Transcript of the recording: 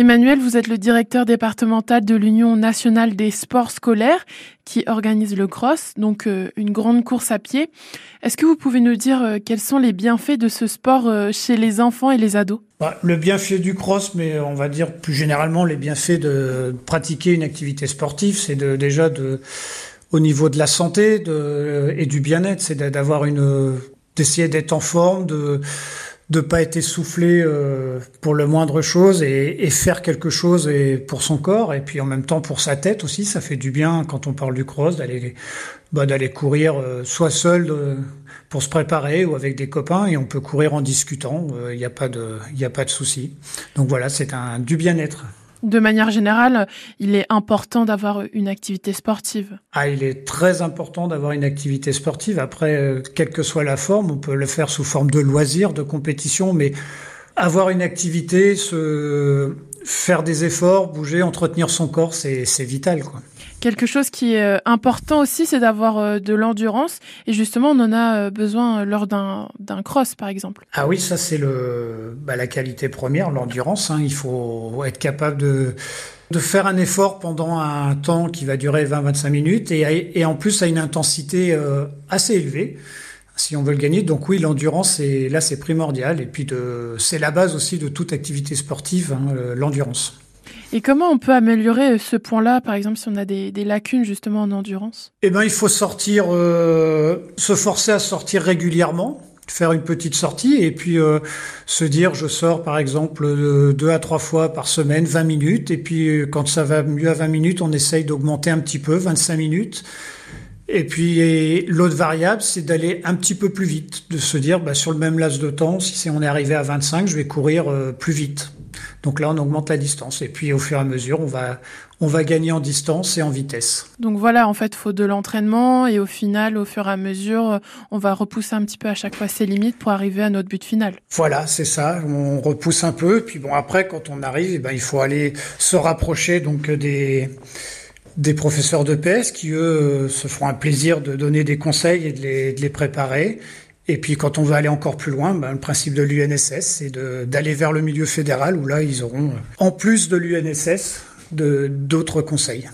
Emmanuel, vous êtes le directeur départemental de l'Union nationale des sports scolaires qui organise le cross, donc euh, une grande course à pied. Est-ce que vous pouvez nous dire euh, quels sont les bienfaits de ce sport euh, chez les enfants et les ados? Bah, Le bienfait du cross, mais on va dire plus généralement les bienfaits de pratiquer une activité sportive, c'est déjà au niveau de la santé et du bien-être, c'est d'avoir une, d'essayer d'être en forme, de de pas être essoufflé euh, pour le moindre chose et, et, faire quelque chose et pour son corps et puis en même temps pour sa tête aussi ça fait du bien quand on parle du cross d'aller bah, d'aller courir euh, soit seul euh, pour se préparer ou avec des copains et on peut courir en discutant il n'y a pas de il a pas de souci. Donc voilà c'est un du bien-être de manière générale, il est important d'avoir une activité sportive. Ah, il est très important d'avoir une activité sportive. Après, euh, quelle que soit la forme, on peut le faire sous forme de loisir, de compétition, mais avoir une activité, se faire des efforts, bouger, entretenir son corps, c'est vital, quoi. Quelque chose qui est euh, important aussi, c'est d'avoir euh, de l'endurance. Et justement, on en a besoin lors d'un cross, par exemple. Ah oui, ça c'est le bah, la qualité première, l'endurance. Hein. Il faut être capable de de faire un effort pendant un temps qui va durer 20-25 minutes et, et, en plus à une intensité assez élevée si on veut le gagner. Donc oui, l'endurance, là, c'est primordial. Et puis, c'est la base aussi de toute activité sportive, hein, l'endurance. Et comment on peut améliorer ce point-là, par exemple, si on a des, lacunes justement en endurance? Eh ben, il faut sortir, euh, se forcer à sortir régulièrement, faire une petite sortie et puis euh, se dire, je sors par exemple deux à trois fois par semaine, 20 minutes, et puis euh, quand ça va mieux à 20 minutes, on essaye d'augmenter un petit peu, 25 minutes. Et puis l'autre variable, c'est d'aller un petit peu plus vite, de se dire bah, sur le même laps de temps, si on est arrivé à 25, je vais courir plus vite. Donc là, on augmente la distance. Et puis, au fur et à mesure, on va, on va gagner en distance et en vitesse. Donc voilà, en fait, il faut de l'entraînement. Et au final, au fur et à mesure, on va repousser un petit peu à chaque fois ses limites pour arriver à notre but final. Voilà, c'est ça. On repousse un peu. Puis bon, après, quand on arrive, eh ben, il faut aller se rapprocher donc des des professeurs de PS qui, eux, se feront un plaisir de donner des conseils et de les, de les préparer. Et puis quand on veut aller encore plus loin, ben, le principe de l'UNSS, c'est d'aller vers le milieu fédéral où là, ils auront, en plus de l'UNSS, d'autres conseils.